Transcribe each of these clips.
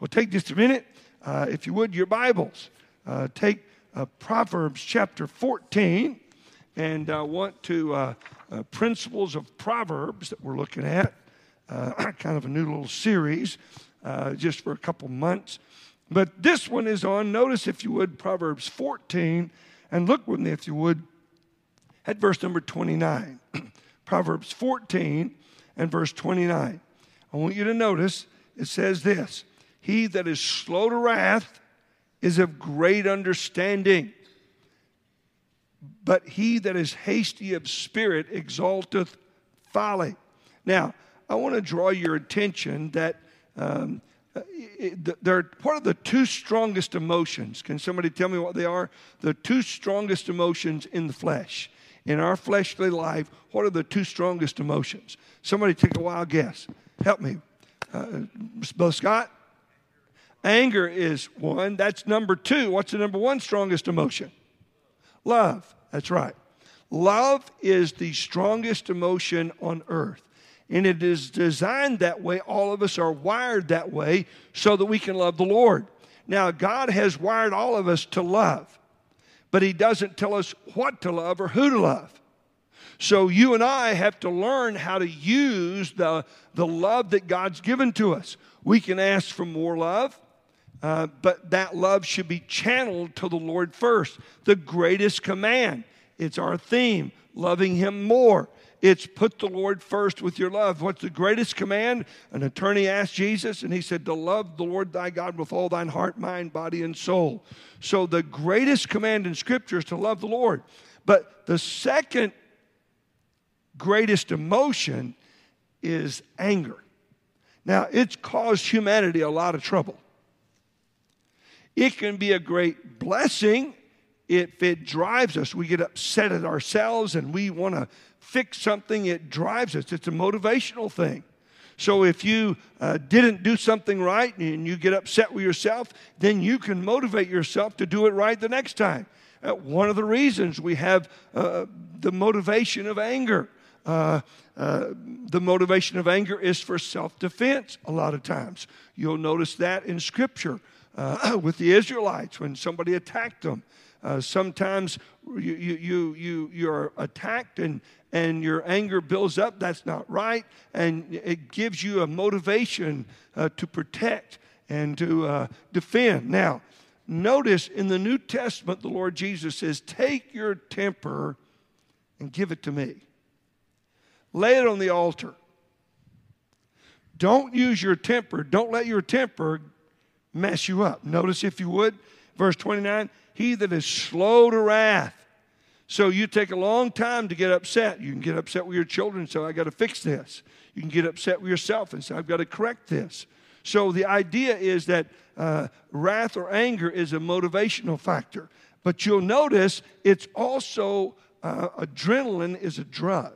Well, take just a minute, uh, if you would, your Bibles. Uh, take uh, Proverbs chapter 14, and I want to, uh, uh, principles of Proverbs that we're looking at, uh, kind of a new little series just for a couple months. But this one is on, notice if you would, Proverbs 14, and look with me if you would at verse number 29. Proverbs 14 and verse 29. I want you to notice it says this He that is slow to wrath is of great understanding, but he that is hasty of spirit exalteth folly. Now, I want to draw your attention that um, they're what are the two strongest emotions? Can somebody tell me what they are? The two strongest emotions in the flesh. In our fleshly life, what are the two strongest emotions? Somebody take a wild guess. Help me. Uh, Brother Scott? Anger is one. That's number two. What's the number one strongest emotion? Love. That's right. Love is the strongest emotion on earth. And it is designed that way. All of us are wired that way so that we can love the Lord. Now, God has wired all of us to love, but He doesn't tell us what to love or who to love. So you and I have to learn how to use the, the love that God's given to us. We can ask for more love, uh, but that love should be channeled to the Lord first. The greatest command. It's our theme, loving Him more. It's put the Lord first with your love. What's the greatest command? An attorney asked Jesus, and he said, To love the Lord thy God with all thine heart, mind, body, and soul. So the greatest command in Scripture is to love the Lord. But the second greatest emotion is anger. Now, it's caused humanity a lot of trouble. It can be a great blessing if it drives us. We get upset at ourselves and we want to fix something, it drives us. It's a motivational thing. So if you uh, didn't do something right and you get upset with yourself, then you can motivate yourself to do it right the next time. Uh, one of the reasons we have uh, the motivation of anger. Uh, uh, the motivation of anger is for self defense a lot of times. You'll notice that in Scripture uh, with the Israelites when somebody attacked them. Uh, sometimes you, you, you, you're attacked and, and your anger builds up. That's not right. And it gives you a motivation uh, to protect and to uh, defend. Now, notice in the New Testament, the Lord Jesus says, Take your temper and give it to me. Lay it on the altar. Don't use your temper. Don't let your temper mess you up. Notice, if you would, verse 29 he that is slow to wrath. So you take a long time to get upset. You can get upset with your children, so I got to fix this. You can get upset with yourself and say, I've got to correct this. So the idea is that uh, wrath or anger is a motivational factor. But you'll notice it's also uh, adrenaline is a drug.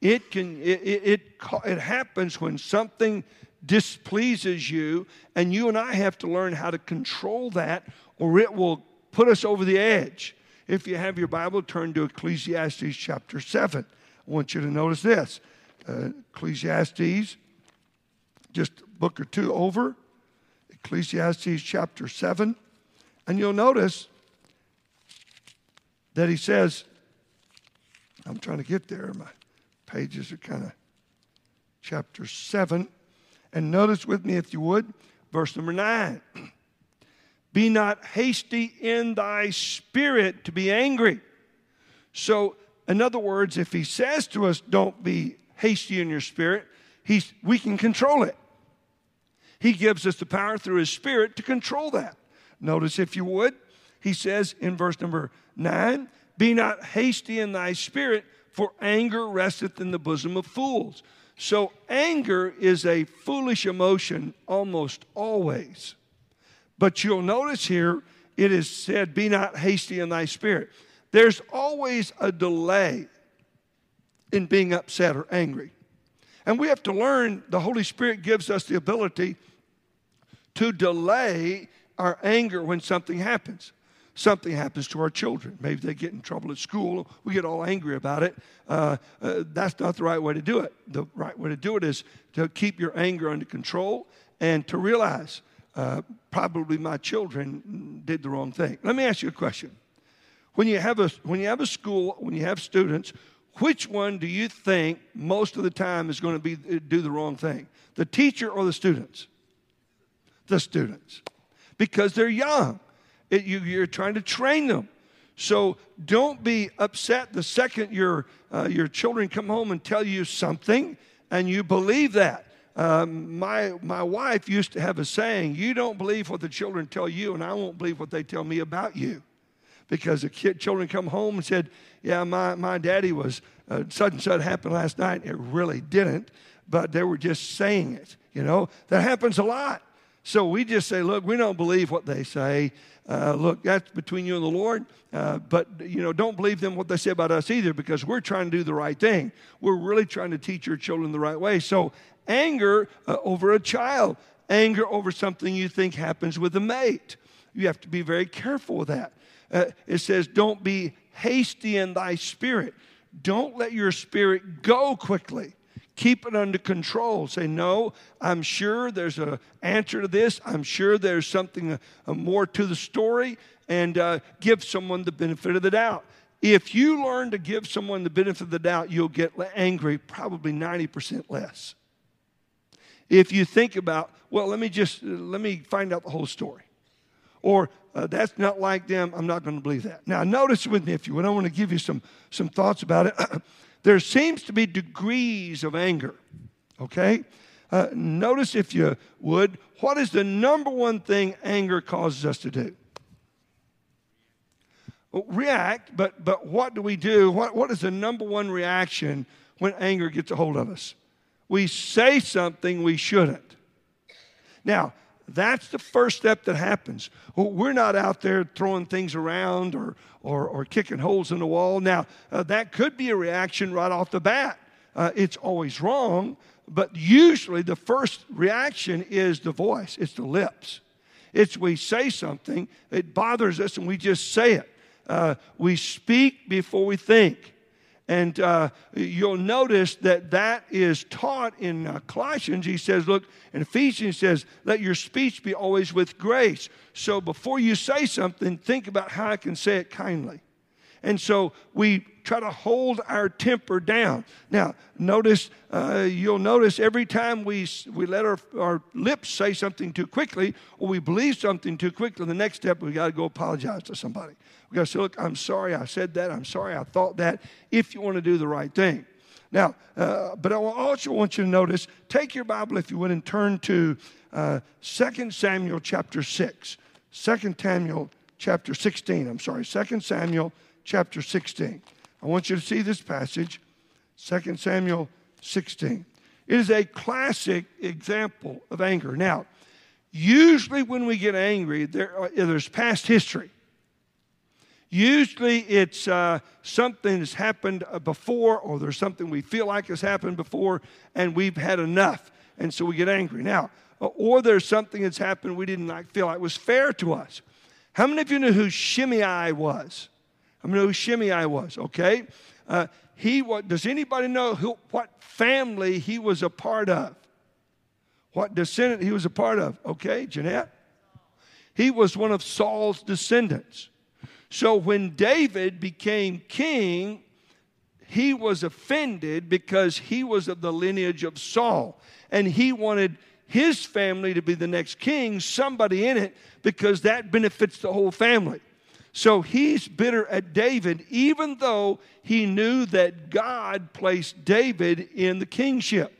It can it, it, it, it happens when something displeases you, and you and I have to learn how to control that or it will put us over the edge. If you have your Bible, turn to Ecclesiastes chapter 7. I want you to notice this uh, Ecclesiastes, just book or two over, Ecclesiastes chapter 7. And you'll notice that he says, I'm trying to get there. My pages are kind of chapter 7. And notice with me, if you would, verse number 9. Be not hasty in thy spirit to be angry. So, in other words, if he says to us, don't be hasty in your spirit, he's, we can control it. He gives us the power through his spirit to control that. Notice, if you would, he says in verse number nine, Be not hasty in thy spirit, for anger resteth in the bosom of fools. So, anger is a foolish emotion almost always. But you'll notice here, it is said, Be not hasty in thy spirit. There's always a delay in being upset or angry. And we have to learn the Holy Spirit gives us the ability to delay our anger when something happens. Something happens to our children. Maybe they get in trouble at school. We get all angry about it. Uh, uh, that's not the right way to do it. The right way to do it is to keep your anger under control and to realize uh, probably my children did the wrong thing. Let me ask you a question. When you have a, when you have a school, when you have students, which one do you think most of the time is going to be do the wrong thing? The teacher or the students? The students. Because they're young. It, you, you're trying to train them. So don't be upset the second your, uh, your children come home and tell you something and you believe that. Um, my, my wife used to have a saying, You don't believe what the children tell you, and I won't believe what they tell me about you. Because the kid, children come home and said, Yeah, my, my daddy was uh, such happened last night. It really didn't, but they were just saying it. You know, that happens a lot. So we just say, Look, we don't believe what they say. Uh, look, that's between you and the Lord. Uh, but, you know, don't believe them what they say about us either because we're trying to do the right thing. We're really trying to teach your children the right way. So, anger uh, over a child, anger over something you think happens with a mate. You have to be very careful with that. Uh, it says, don't be hasty in thy spirit. Don't let your spirit go quickly keep it under control. Say, no, I'm sure there's an answer to this. I'm sure there's something uh, more to the story, and uh, give someone the benefit of the doubt. If you learn to give someone the benefit of the doubt, you'll get angry probably 90% less. If you think about, well, let me just let me find out the whole story, or uh, that's not like them. I'm not going to believe that. Now, notice with me, if you would. I want to give you some some thoughts about it. there seems to be degrees of anger. Okay? Uh, notice, if you would, what is the number one thing anger causes us to do? React, but, but what do we do? What, what is the number one reaction when anger gets a hold of us? We say something we shouldn't. Now, that's the first step that happens. We're not out there throwing things around or, or, or kicking holes in the wall. Now, uh, that could be a reaction right off the bat. Uh, it's always wrong, but usually the first reaction is the voice, it's the lips. It's we say something, it bothers us, and we just say it. Uh, we speak before we think. And uh, you'll notice that that is taught in uh, Colossians. He says, look, in Ephesians, says, let your speech be always with grace. So before you say something, think about how I can say it kindly. And so we try to hold our temper down. Now, notice, uh, you'll notice every time we, we let our, our lips say something too quickly or we believe something too quickly, the next step we got to go apologize to somebody. We got to say, look, I'm sorry I said that. I'm sorry I thought that, if you want to do the right thing. Now, uh, but I also want you to notice, take your Bible, if you would, and turn to uh, 2 Samuel chapter 6. 2 Samuel chapter 16, I'm sorry, 2 Samuel chapter 16. I want you to see this passage, 2 Samuel 16. It is a classic example of anger. Now, usually when we get angry, there, uh, there's past history. Usually it's uh, something that's happened uh, before, or there's something we feel like has happened before, and we've had enough, and so we get angry. Now, uh, or there's something that's happened we didn't like, feel like was fair to us. How many of you know who Shimei was? I know who Shimei was, okay? Uh, he what does anybody know who, what family he was a part of? What descendant he was a part of? Okay, Jeanette? He was one of Saul's descendants. So when David became king, he was offended because he was of the lineage of Saul. And he wanted his family to be the next king, somebody in it, because that benefits the whole family. So he's bitter at David, even though he knew that God placed David in the kingship.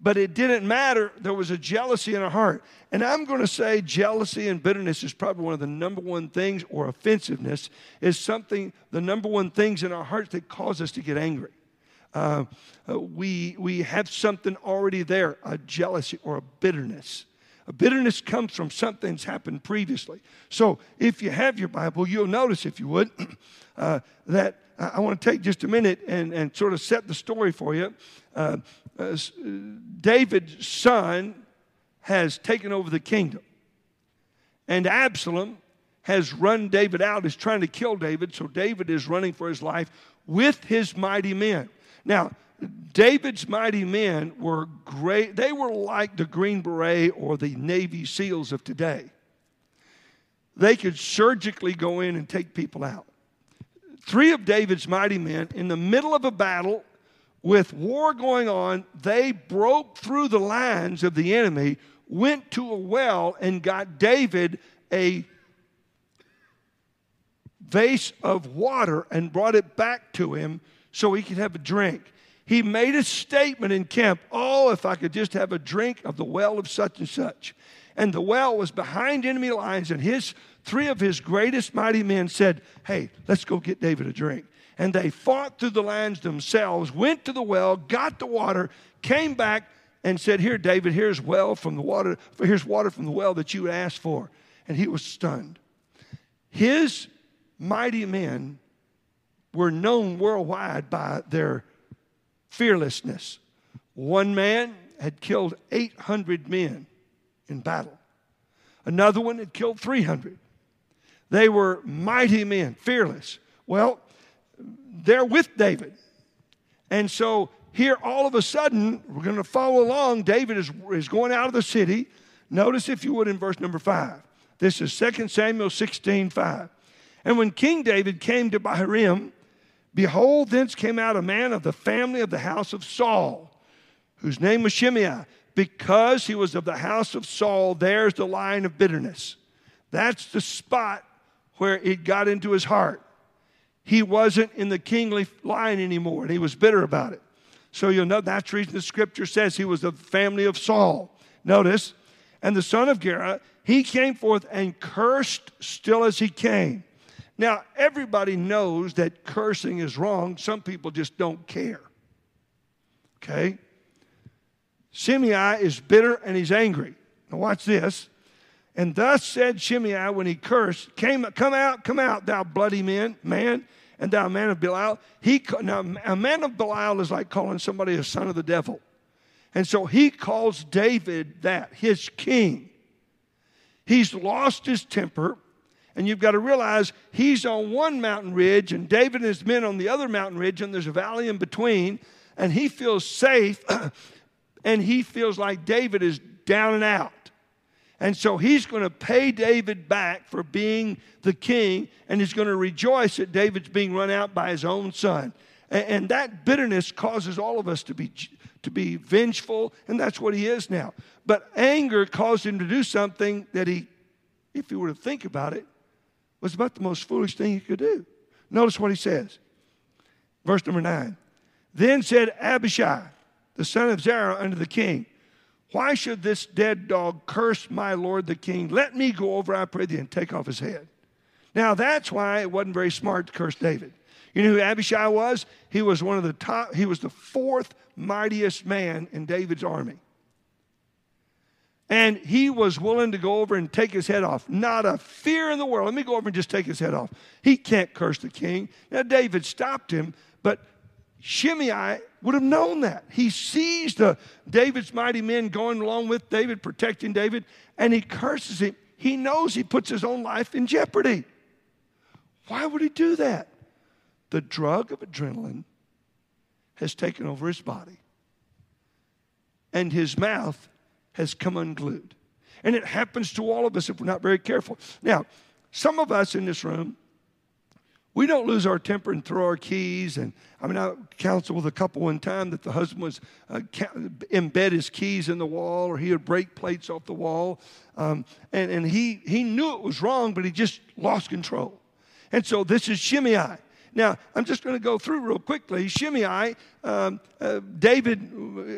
But it didn't matter. There was a jealousy in her heart. And I'm going to say jealousy and bitterness is probably one of the number one things, or offensiveness is something, the number one things in our hearts that cause us to get angry. Uh, uh, we, we have something already there, a jealousy or a bitterness. A bitterness comes from something that's happened previously. So if you have your Bible, you'll notice, if you would, uh, that I want to take just a minute and, and sort of set the story for you. Uh, uh, David's son has taken over the kingdom, and Absalom has run David out, is trying to kill David, so David is running for his life with his mighty men. Now, David's mighty men were great. They were like the Green Beret or the Navy SEALs of today. They could surgically go in and take people out. Three of David's mighty men, in the middle of a battle with war going on, they broke through the lines of the enemy, went to a well, and got David a vase of water and brought it back to him so he could have a drink. He made a statement in camp Oh, if I could just have a drink of the well of such and such. And the well was behind enemy lines, and his three of his greatest mighty men said, Hey, let's go get David a drink. And they fought through the lines themselves, went to the well, got the water, came back, and said, Here, David, here's well from the water, here's water from the well that you asked for. And he was stunned. His mighty men were known worldwide by their fearlessness. One man had killed 800 men in battle, another one had killed 300. They were mighty men, fearless. Well, they're with David. And so here, all of a sudden, we're going to follow along. David is, is going out of the city. Notice, if you would, in verse number 5. This is 2 Samuel 16 5. And when King David came to Bahurim, behold, thence came out a man of the family of the house of Saul, whose name was Shimei. Because he was of the house of Saul, there's the line of bitterness. That's the spot where it got into his heart. He wasn't in the kingly line anymore, and he was bitter about it. So you'll know that's the reason the scripture says he was of the family of Saul. Notice, and the son of Gera, he came forth and cursed still as he came. Now, everybody knows that cursing is wrong. Some people just don't care. Okay? Shimei is bitter and he's angry. Now, watch this. And thus said Shimei when he cursed, came, Come out, come out, thou bloody man, man, and thou man of Belial. He, now, a man of Belial is like calling somebody a son of the devil. And so he calls David that, his king. He's lost his temper, and you've got to realize he's on one mountain ridge, and David and his men on the other mountain ridge, and there's a valley in between, and he feels safe, and he feels like David is down and out. And so he's going to pay David back for being the king, and he's going to rejoice that David's being run out by his own son. And, and that bitterness causes all of us to be, to be vengeful, and that's what he is now. But anger caused him to do something that he, if he were to think about it, was about the most foolish thing he could do. Notice what he says. Verse number nine. Then said Abishai, the son of Zeruiah, unto the king, why should this dead dog curse my lord the king? Let me go over, I pray thee, and take off his head. Now that's why it wasn't very smart to curse David. You know who Abishai was? He was one of the top, he was the fourth mightiest man in David's army. And he was willing to go over and take his head off. Not a fear in the world. Let me go over and just take his head off. He can't curse the king. Now, David stopped him, but Shimei would have known that. He sees the David's mighty men going along with David, protecting David, and he curses him. He knows he puts his own life in jeopardy. Why would he do that? The drug of adrenaline has taken over his body, and his mouth has come unglued. And it happens to all of us if we're not very careful. Now, some of us in this room, we don't lose our temper and throw our keys. And I mean, I counseled with a couple one time that the husband was uh, embed his keys in the wall, or he would break plates off the wall, um, and and he he knew it was wrong, but he just lost control. And so this is Shimei. Now I'm just going to go through real quickly. Shimei, um, uh, David,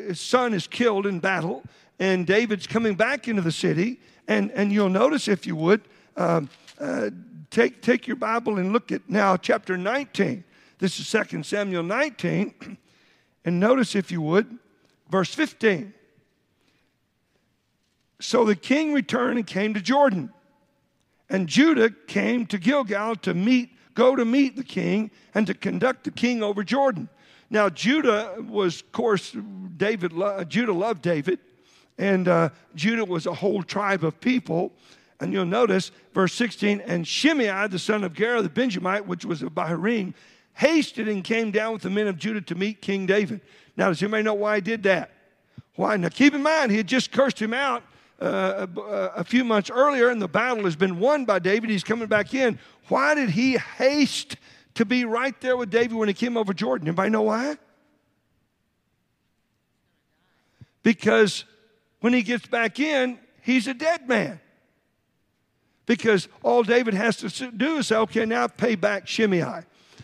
his son is killed in battle, and David's coming back into the city, and and you'll notice if you would. Um, uh, take, take your Bible and look at now chapter 19. This is 2 Samuel 19. And notice, if you would, verse 15. So the king returned and came to Jordan. And Judah came to Gilgal to meet, go to meet the king and to conduct the king over Jordan. Now, Judah was, of course, David, Judah loved David, and uh, Judah was a whole tribe of people. And you'll notice verse 16, and Shimei, the son of Gera, the Benjamite, which was of Bahurim, hasted and came down with the men of Judah to meet King David. Now, does anybody know why he did that? Why? Now, keep in mind, he had just cursed him out uh, a, a few months earlier, and the battle has been won by David. He's coming back in. Why did he haste to be right there with David when he came over Jordan? Anybody know why? Because when he gets back in, he's a dead man. Because all David has to do is say, okay, now pay back Shimei.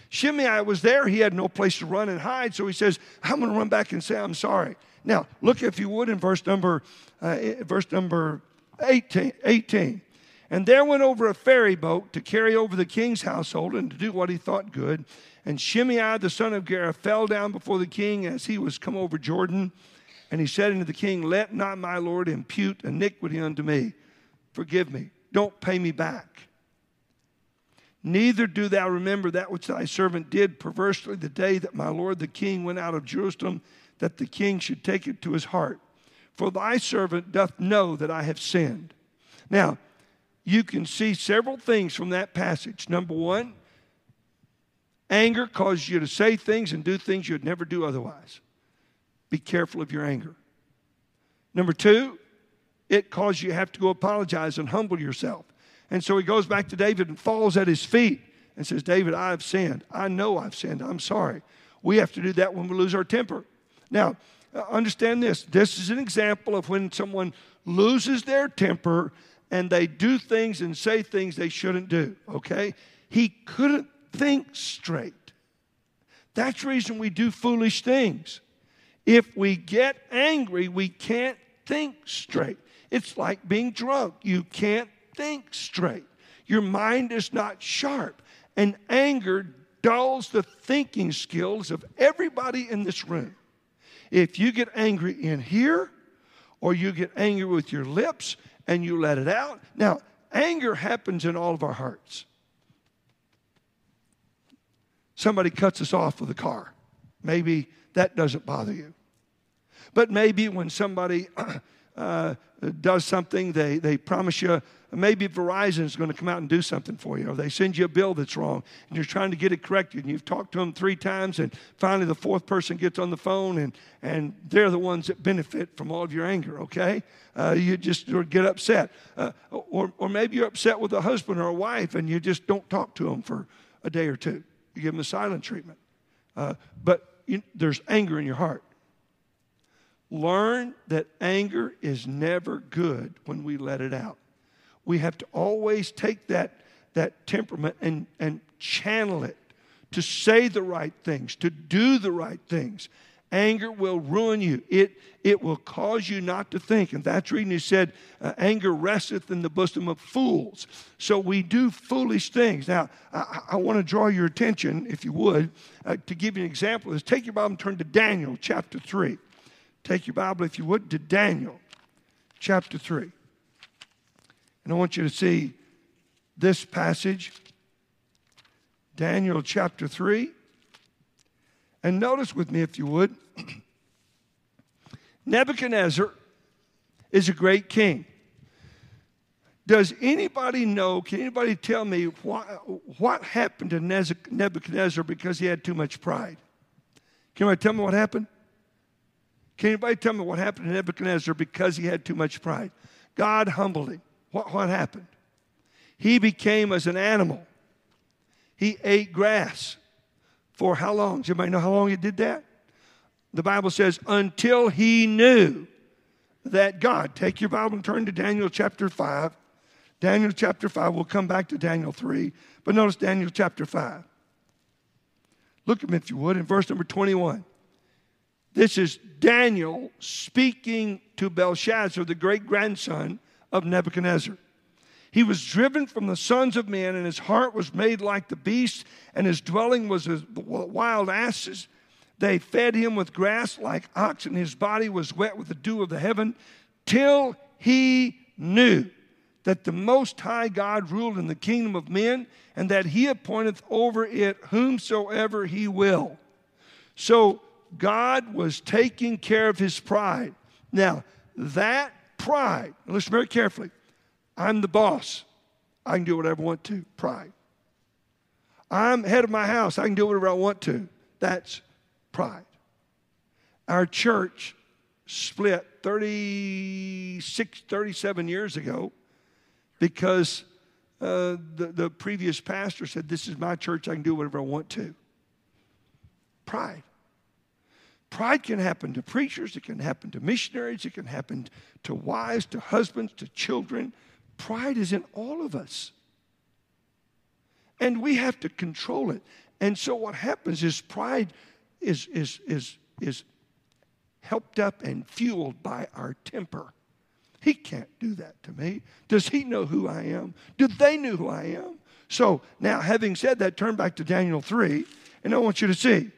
Shimei was there. He had no place to run and hide. So he says, I'm going to run back and say, I'm sorry. Now, look if you would in verse number, uh, verse number 18, 18. And there went over a ferry boat to carry over the king's household and to do what he thought good. And Shimei, the son of Gera, fell down before the king as he was come over Jordan. And he said unto the king, Let not my lord impute iniquity unto me. Forgive me. Don't pay me back. Neither do thou remember that which thy servant did perversely the day that my lord the king went out of Jerusalem, that the king should take it to his heart. For thy servant doth know that I have sinned. Now, you can see several things from that passage. Number one, anger causes you to say things and do things you'd never do otherwise. Be careful of your anger. Number two, it causes you have to go apologize and humble yourself. And so he goes back to David and falls at his feet and says, David, I have sinned. I know I've sinned. I'm sorry. We have to do that when we lose our temper. Now, uh, understand this this is an example of when someone loses their temper and they do things and say things they shouldn't do, okay? He couldn't think straight. That's the reason we do foolish things. If we get angry, we can't think straight. It's like being drunk. You can't think straight. Your mind is not sharp. And anger dulls the thinking skills of everybody in this room. If you get angry in here, or you get angry with your lips and you let it out. Now, anger happens in all of our hearts. Somebody cuts us off with a car. Maybe that doesn't bother you. But maybe when somebody uh, does something, they, they promise you maybe Verizon is going to come out and do something for you, or they send you a bill that's wrong, and you're trying to get it corrected, and you've talked to them three times, and finally the fourth person gets on the phone, and, and they're the ones that benefit from all of your anger, okay? Uh, you just get upset. Uh, or, or maybe you're upset with a husband or a wife, and you just don't talk to them for a day or two. You give them a silent treatment. Uh, but you, there's anger in your heart. Learn that anger is never good when we let it out we have to always take that, that temperament and, and channel it to say the right things, to do the right things. Anger will ruin you. It, it will cause you not to think. And that's reason he said, uh, anger resteth in the bosom of fools. So we do foolish things. Now, I, I want to draw your attention, if you would, uh, to give you an example. Is take your Bible and turn to Daniel chapter 3. Take your Bible, if you would, to Daniel chapter 3. And I want you to see this passage, Daniel chapter 3. And notice with me, if you would, Nebuchadnezzar is a great king. Does anybody know, can anybody tell me what, what happened to Nebuchadnezzar because he had too much pride? Can anybody tell me what happened? Can anybody tell me what happened to Nebuchadnezzar because he had too much pride? God humbled him. What, what happened? He became as an animal. He ate grass for how long? Does anybody know how long he did that? The Bible says, until he knew that God. Take your Bible and turn to Daniel chapter 5. Daniel chapter 5. We'll come back to Daniel 3. But notice Daniel chapter 5. Look at me, if you would, in verse number 21. This is Daniel speaking to Belshazzar, the great grandson of Nebuchadnezzar. He was driven from the sons of men, and his heart was made like the beast, and his dwelling was as wild asses. They fed him with grass like oxen. His body was wet with the dew of the heaven, till he knew that the Most High God ruled in the kingdom of men, and that he appointeth over it whomsoever he will. So God was taking care of his pride. Now, that Pride. Listen very carefully. I'm the boss. I can do whatever I want to. Pride. I'm head of my house. I can do whatever I want to. That's pride. Our church split 36, 37 years ago because uh, the, the previous pastor said, This is my church. I can do whatever I want to. Pride. Pride can happen to preachers, it can happen to missionaries, it can happen to wives, to husbands, to children. Pride is in all of us. And we have to control it. And so what happens is pride is, is, is, is helped up and fueled by our temper. He can't do that to me. Does he know who I am? Do they know who I am? So now, having said that, turn back to Daniel 3, and I want you to see.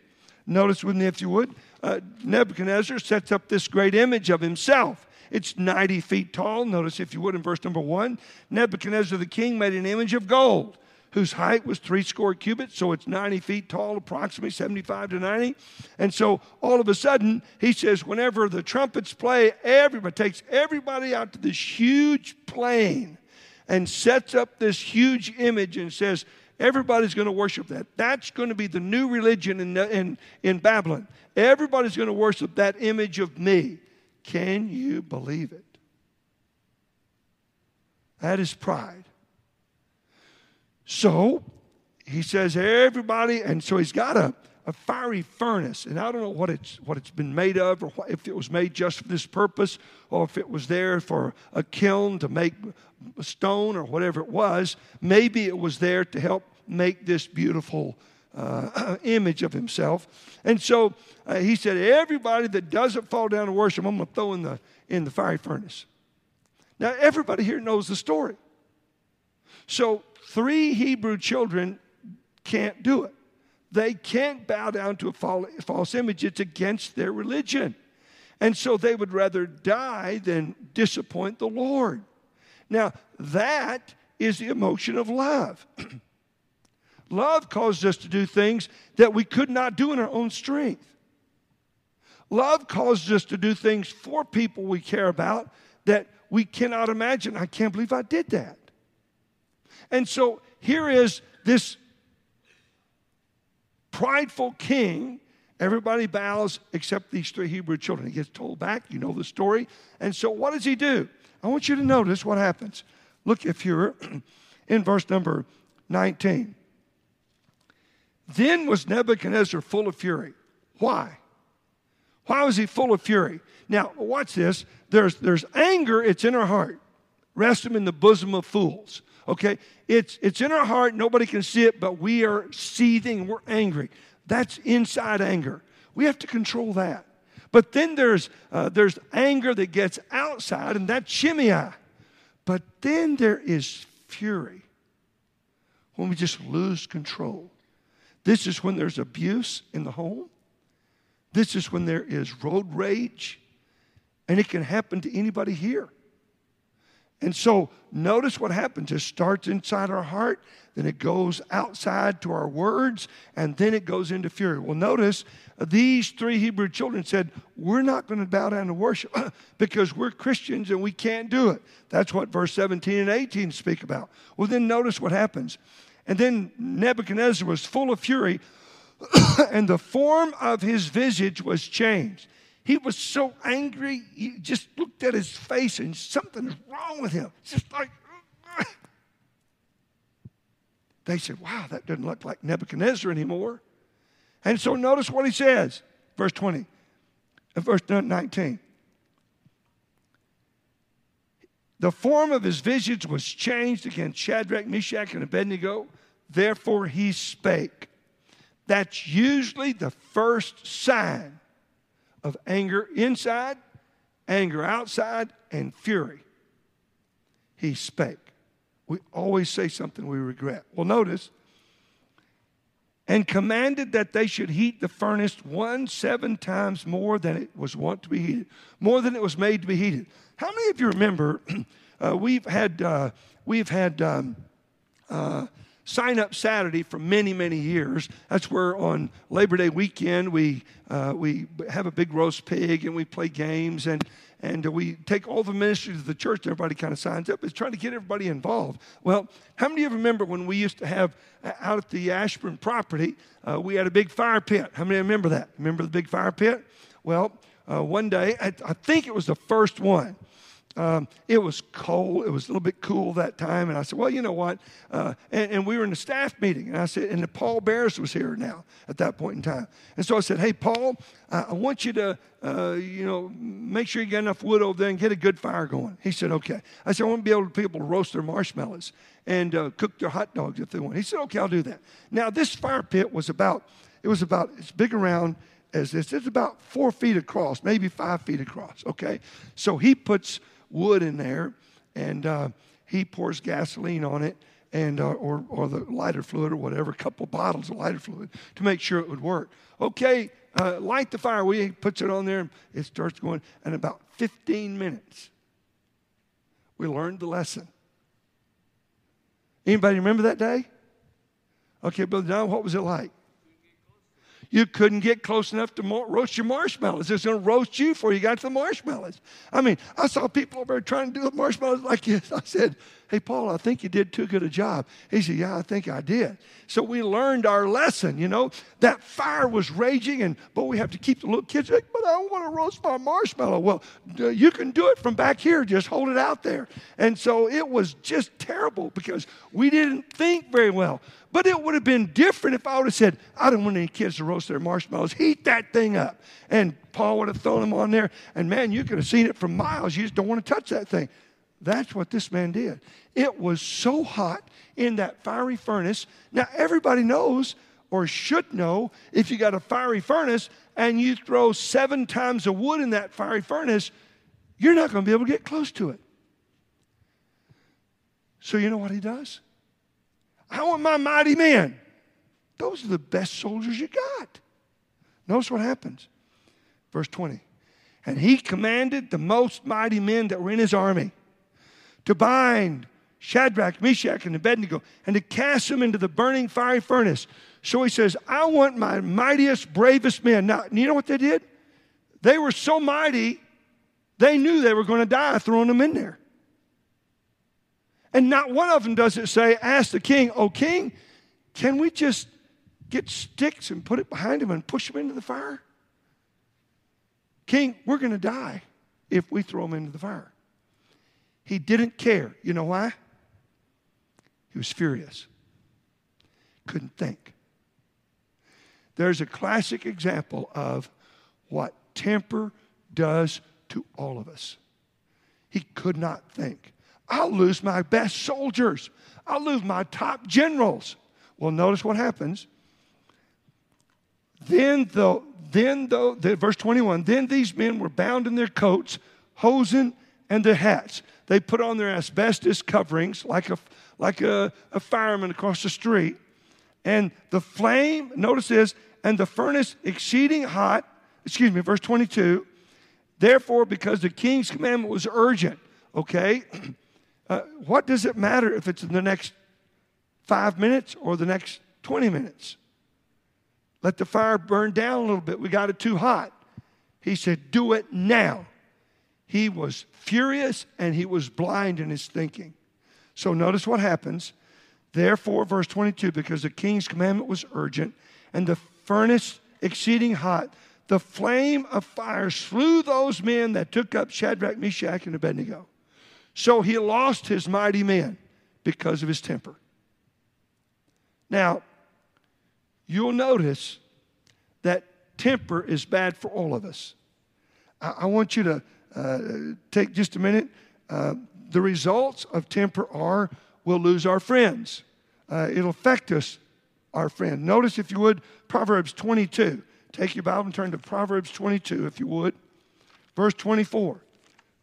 Notice with me, if you would, uh, Nebuchadnezzar sets up this great image of himself. It's 90 feet tall. Notice, if you would, in verse number 1, Nebuchadnezzar the king made an image of gold whose height was three score cubits, so it's 90 feet tall, approximately 75 to 90. And so all of a sudden, he says, whenever the trumpets play, everybody takes everybody out to this huge plain and sets up this huge image and says, Everybody's going to worship that. That's going to be the new religion in, in, in Babylon. Everybody's going to worship that image of me. Can you believe it? That is pride. So he says, everybody, and so he's got a, a fiery furnace, and I don't know what it's what it's been made of, or what, if it was made just for this purpose, or if it was there for a kiln to make stone or whatever it was. Maybe it was there to help make this beautiful uh, image of himself. And so uh, he said, everybody that doesn't fall down to worship, I'm going to throw in the in the fiery furnace. Now everybody here knows the story. So three Hebrew children can't do it. They can't bow down to a false image, it's against their religion. And so they would rather die than disappoint the Lord. Now, that is the emotion of love. love causes us to do things that we could not do in our own strength. Love causes us to do things for people we care about that we cannot imagine. I can't believe I did that. And so here is this prideful king. Everybody bows except these three Hebrew children. He gets told back. You know the story. And so what does he do? I want you to notice what happens. Look, if you're in verse number 19. Then was Nebuchadnezzar full of fury. Why? Why was he full of fury? Now, watch this. There's, there's anger, it's in our heart. Rest him in the bosom of fools. Okay? It's, it's in our heart. Nobody can see it, but we are seething. We're angry. That's inside anger. We have to control that. But then there's, uh, there's anger that gets outside, and that's Shimei. But then there is fury when we just lose control. This is when there's abuse in the home. This is when there is road rage. And it can happen to anybody here. And so notice what happens. It starts inside our heart, then it goes outside to our words, and then it goes into fury. Well, notice uh, these three Hebrew children said, We're not going to bow down to worship because we're Christians and we can't do it. That's what verse 17 and 18 speak about. Well, then notice what happens. And then Nebuchadnezzar was full of fury, and the form of his visage was changed. He was so angry, he just looked at his face and something's wrong with him. Just like, they said, wow, that doesn't look like Nebuchadnezzar anymore. And so notice what he says, verse 20, uh, verse 19. The form of his visage was changed against Shadrach, Meshach, and Abednego. Therefore he spake. That's usually the first sign of anger inside, anger outside, and fury. He spake. We always say something we regret. Well, notice, and commanded that they should heat the furnace one seven times more than it was wont to be heated, more than it was made to be heated. How many of you remember uh, we've had uh, we've had um, uh, sign up Saturday for many, many years. That's where on Labor Day weekend we, uh, we have a big roast pig and we play games and, and we take all the ministries of the church. Everybody kind of signs up. It's trying to get everybody involved. Well, how many of you remember when we used to have uh, out at the Ashburn property, uh, we had a big fire pit? How many remember that? Remember the big fire pit? Well, uh, one day, I, I think it was the first one. Um, it was cold. It was a little bit cool that time. And I said, well, you know what? Uh, and, and, we were in a staff meeting. And I said, and Paul Barris was here now at that point in time. And so I said, hey, Paul, uh, I want you to, uh, you know, make sure you get enough wood over there and get a good fire going. He said, okay. I said, I want to be able to people to roast their marshmallows and uh, cook their hot dogs if they want. He said, okay, I'll do that. Now, this fire pit was about, it was about, as big around as this. It's about four feet across, maybe five feet across, okay? So he puts wood in there, and uh, he pours gasoline on it, and uh, or or the lighter fluid or whatever, a couple bottles of lighter fluid to make sure it would work. Okay, uh, light the fire. We puts it on there, and it starts going. And about 15 minutes, we learned the lesson. Anybody remember that day? Okay, Brother John, what was it like? You couldn't get close enough to roast your marshmallows. It's going to roast you before you got to the marshmallows. I mean, I saw people over there trying to do the marshmallows like this. I said, Hey, Paul, I think you did too good a job. He said, Yeah, I think I did. So we learned our lesson, you know. That fire was raging, and but we have to keep the little kids like, But I don't want to roast my marshmallow. Well, you can do it from back here, just hold it out there. And so it was just terrible because we didn't think very well. But it would have been different if I would have said, I don't want any kids to roast their marshmallows. Heat that thing up. And Paul would have thrown them on there. And man, you could have seen it from miles. You just don't want to touch that thing. That's what this man did. It was so hot in that fiery furnace. Now, everybody knows or should know if you got a fiery furnace and you throw seven times the wood in that fiery furnace, you're not going to be able to get close to it. So, you know what he does? I want my mighty men. Those are the best soldiers you got. Notice what happens. Verse 20. And he commanded the most mighty men that were in his army to bind Shadrach, Meshach, and Abednego and to cast them into the burning fiery furnace. So he says, I want my mightiest, bravest men. Now, you know what they did? They were so mighty, they knew they were going to die throwing them in there. And not one of them does it say, Ask the king, Oh, king, can we just get sticks and put it behind him and push him into the fire? King, we're going to die if we throw him into the fire. He didn't care. You know why? He was furious, couldn't think. There's a classic example of what temper does to all of us. He could not think. I'll lose my best soldiers. I'll lose my top generals. Well, notice what happens. Then, though, then the, verse 21, then these men were bound in their coats, hosen, and their hats. They put on their asbestos coverings like a, like a, a fireman across the street. And the flame, notice this, and the furnace exceeding hot, excuse me, verse 22. Therefore, because the king's commandment was urgent, okay, Uh, what does it matter if it's in the next five minutes or the next 20 minutes? Let the fire burn down a little bit. We got it too hot. He said, Do it now. He was furious and he was blind in his thinking. So notice what happens. Therefore, verse 22 because the king's commandment was urgent and the furnace exceeding hot, the flame of fire slew those men that took up Shadrach, Meshach, and Abednego. So he lost his mighty men because of his temper. Now, you'll notice that temper is bad for all of us. I, I want you to uh, take just a minute. Uh, the results of temper are we'll lose our friends. Uh, it'll affect us, our friend. Notice, if you would, Proverbs 22. Take your Bible and turn to Proverbs 22, if you would. Verse 24.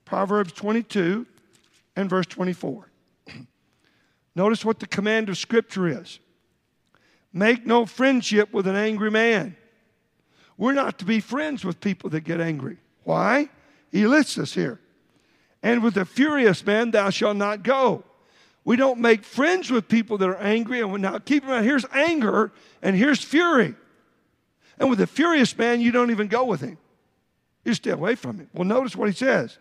Proverbs 22, and verse 24. Notice what the command of Scripture is make no friendship with an angry man. We're not to be friends with people that get angry. Why? He lists us here. And with a furious man thou shalt not go. We don't make friends with people that are angry. And now keep in mind, here's anger and here's fury. And with a furious man, you don't even go with him. You stay away from him. Well, notice what he says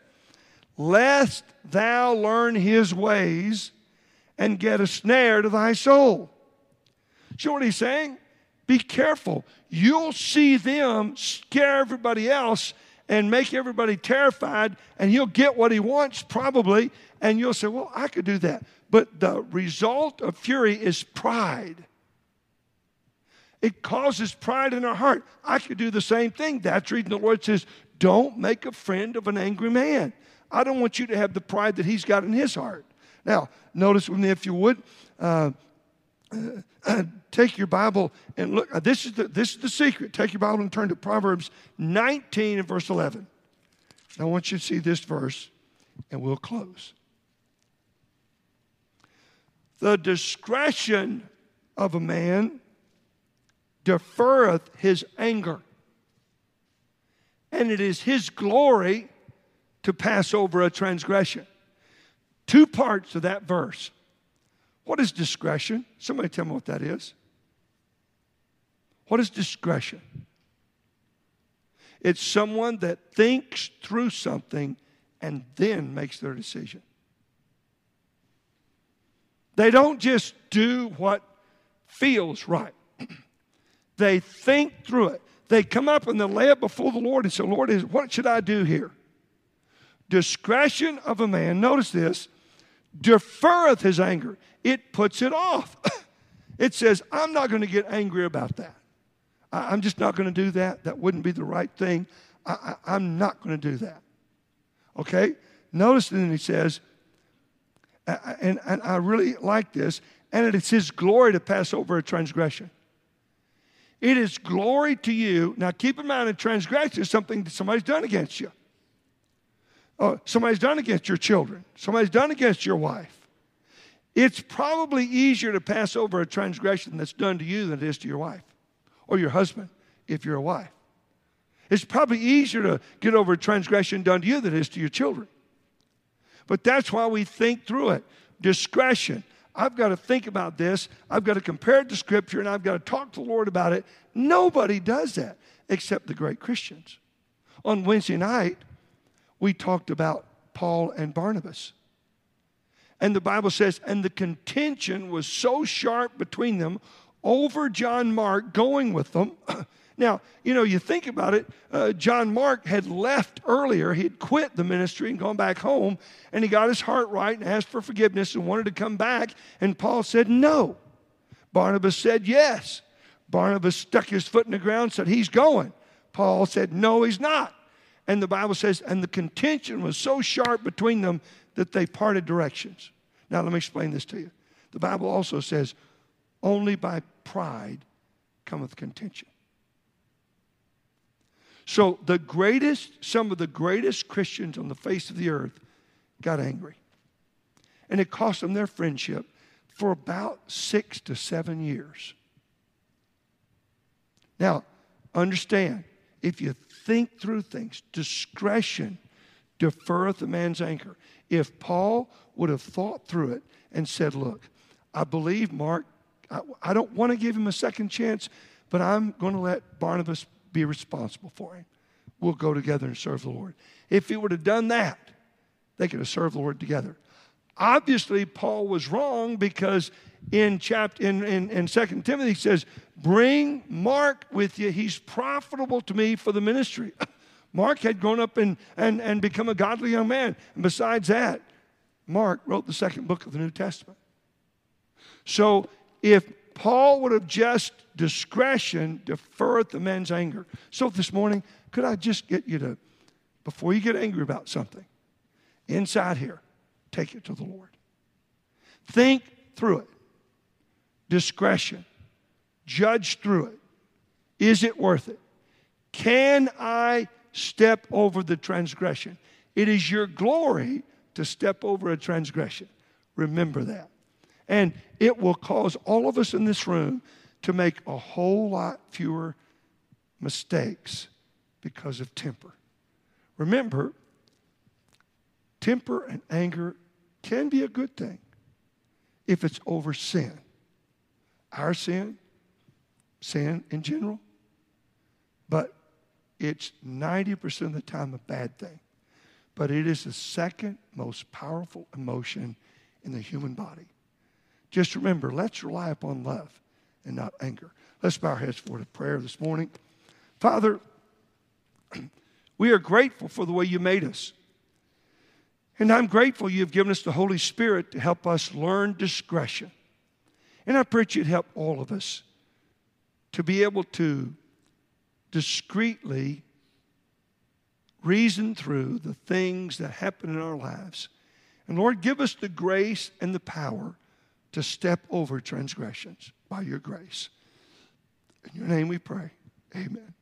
Lest thou learn his ways and get a snare to thy soul. Know what he's saying? Be careful. You'll see them scare everybody else and make everybody terrified, and he'll get what he wants probably, and you'll say, Well, I could do that. But the result of fury is pride. It causes pride in our heart. I could do the same thing. That's reason the Lord says, Don't make a friend of an angry man. I don't want you to have the pride that he's got in his heart. Now, notice with me, if you would, uh, uh, take your Bible and look. Uh, this, is the, this is the secret. Take your Bible and turn to Proverbs 19 and verse 11. I want you to see this verse, and we'll close. The discretion of a man deferreth his anger, and it is his glory to pass over a transgression. Two parts of that verse. What is discretion? Somebody tell me what that is. What is discretion? It's someone that thinks through something and then makes their decision. They don't just do what feels right. they think through it. They come up and they lay it before the Lord and say, Lord, what should I do here? Discretion of a man, notice this, deferreth his anger. It puts it off. it says, I'm not going to get angry about that. I, am just not going to do that. That wouldn't be the right thing. I, I, I'm not going to do that. Okay? Notice then he says, and, and I really like this, and it's his glory to pass over a transgression. It is glory to you. Now, keep in mind, a transgression is something that somebody's done against you. Oh, somebody's done against your children. Somebody's done against your wife. It's probably easier to pass over a transgression that's done to you than it is to your wife or your husband if you're a wife. It's probably easier to get over a transgression done to you than it is to your children. But that's why we think through it. Discretion. I've got to think about this. I've got to compare it to Scripture and I've got to talk to the Lord about it. Nobody does that except the great Christians. On Wednesday night, we talked about Paul and Barnabas. And the Bible says, and the contention was so sharp between them over John Mark going with them Now, you know, you think about it, uh, John Mark had left earlier. He had quit the ministry and gone back home, and he got his heart right and asked for forgiveness and wanted to come back. And Paul said no. Barnabas said yes. Barnabas stuck his foot in the ground, said he's going. Paul said no, he's not. And the Bible says, and the contention was so sharp between them that they parted directions. Now, let me explain this to you. The Bible also says, only by pride cometh contention. So the greatest, some of the greatest Christians on the face of the earth got angry. And it cost them their friendship for about six to seven years. Now, understand, if you think through things, discretion deferreth a man's anger. If Paul would have thought through it and said, Look, I believe Mark, I, I don't want to give him a second chance, but I'm going to let Barnabas be responsible for him. We'll go together and serve the Lord. If he would have done that, they could have served the Lord together. Obviously, Paul was wrong because in chapter in, in, in 2 Timothy he says, Bring Mark with you. He's profitable to me for the ministry. Mark had grown up and, and, and become a godly young man. And besides that, Mark wrote the second book of the New Testament. So if Paul would have just discretion deferred the man's anger. So this morning, could I just get you to, before you get angry about something, inside here, take it to the Lord. Think through it. Discretion. Judge through it. Is it worth it? Can I step over the transgression? It is your glory to step over a transgression. Remember that. And it will cause all of us in this room to make a whole lot fewer mistakes because of temper. Remember, temper and anger can be a good thing. if it's over sin. Our sin, sin in general, but it's 90% of the time a bad thing. But it is the second most powerful emotion in the human body. Just remember, let's rely upon love and not anger. Let's bow our heads for the prayer this morning. Father, we are grateful for the way you made us. And I'm grateful you've given us the Holy Spirit to help us learn discretion. And I pray you'd help all of us to be able to discreetly reason through the things that happen in our lives. And Lord, give us the grace and the power to step over transgressions by your grace. In your name we pray. Amen.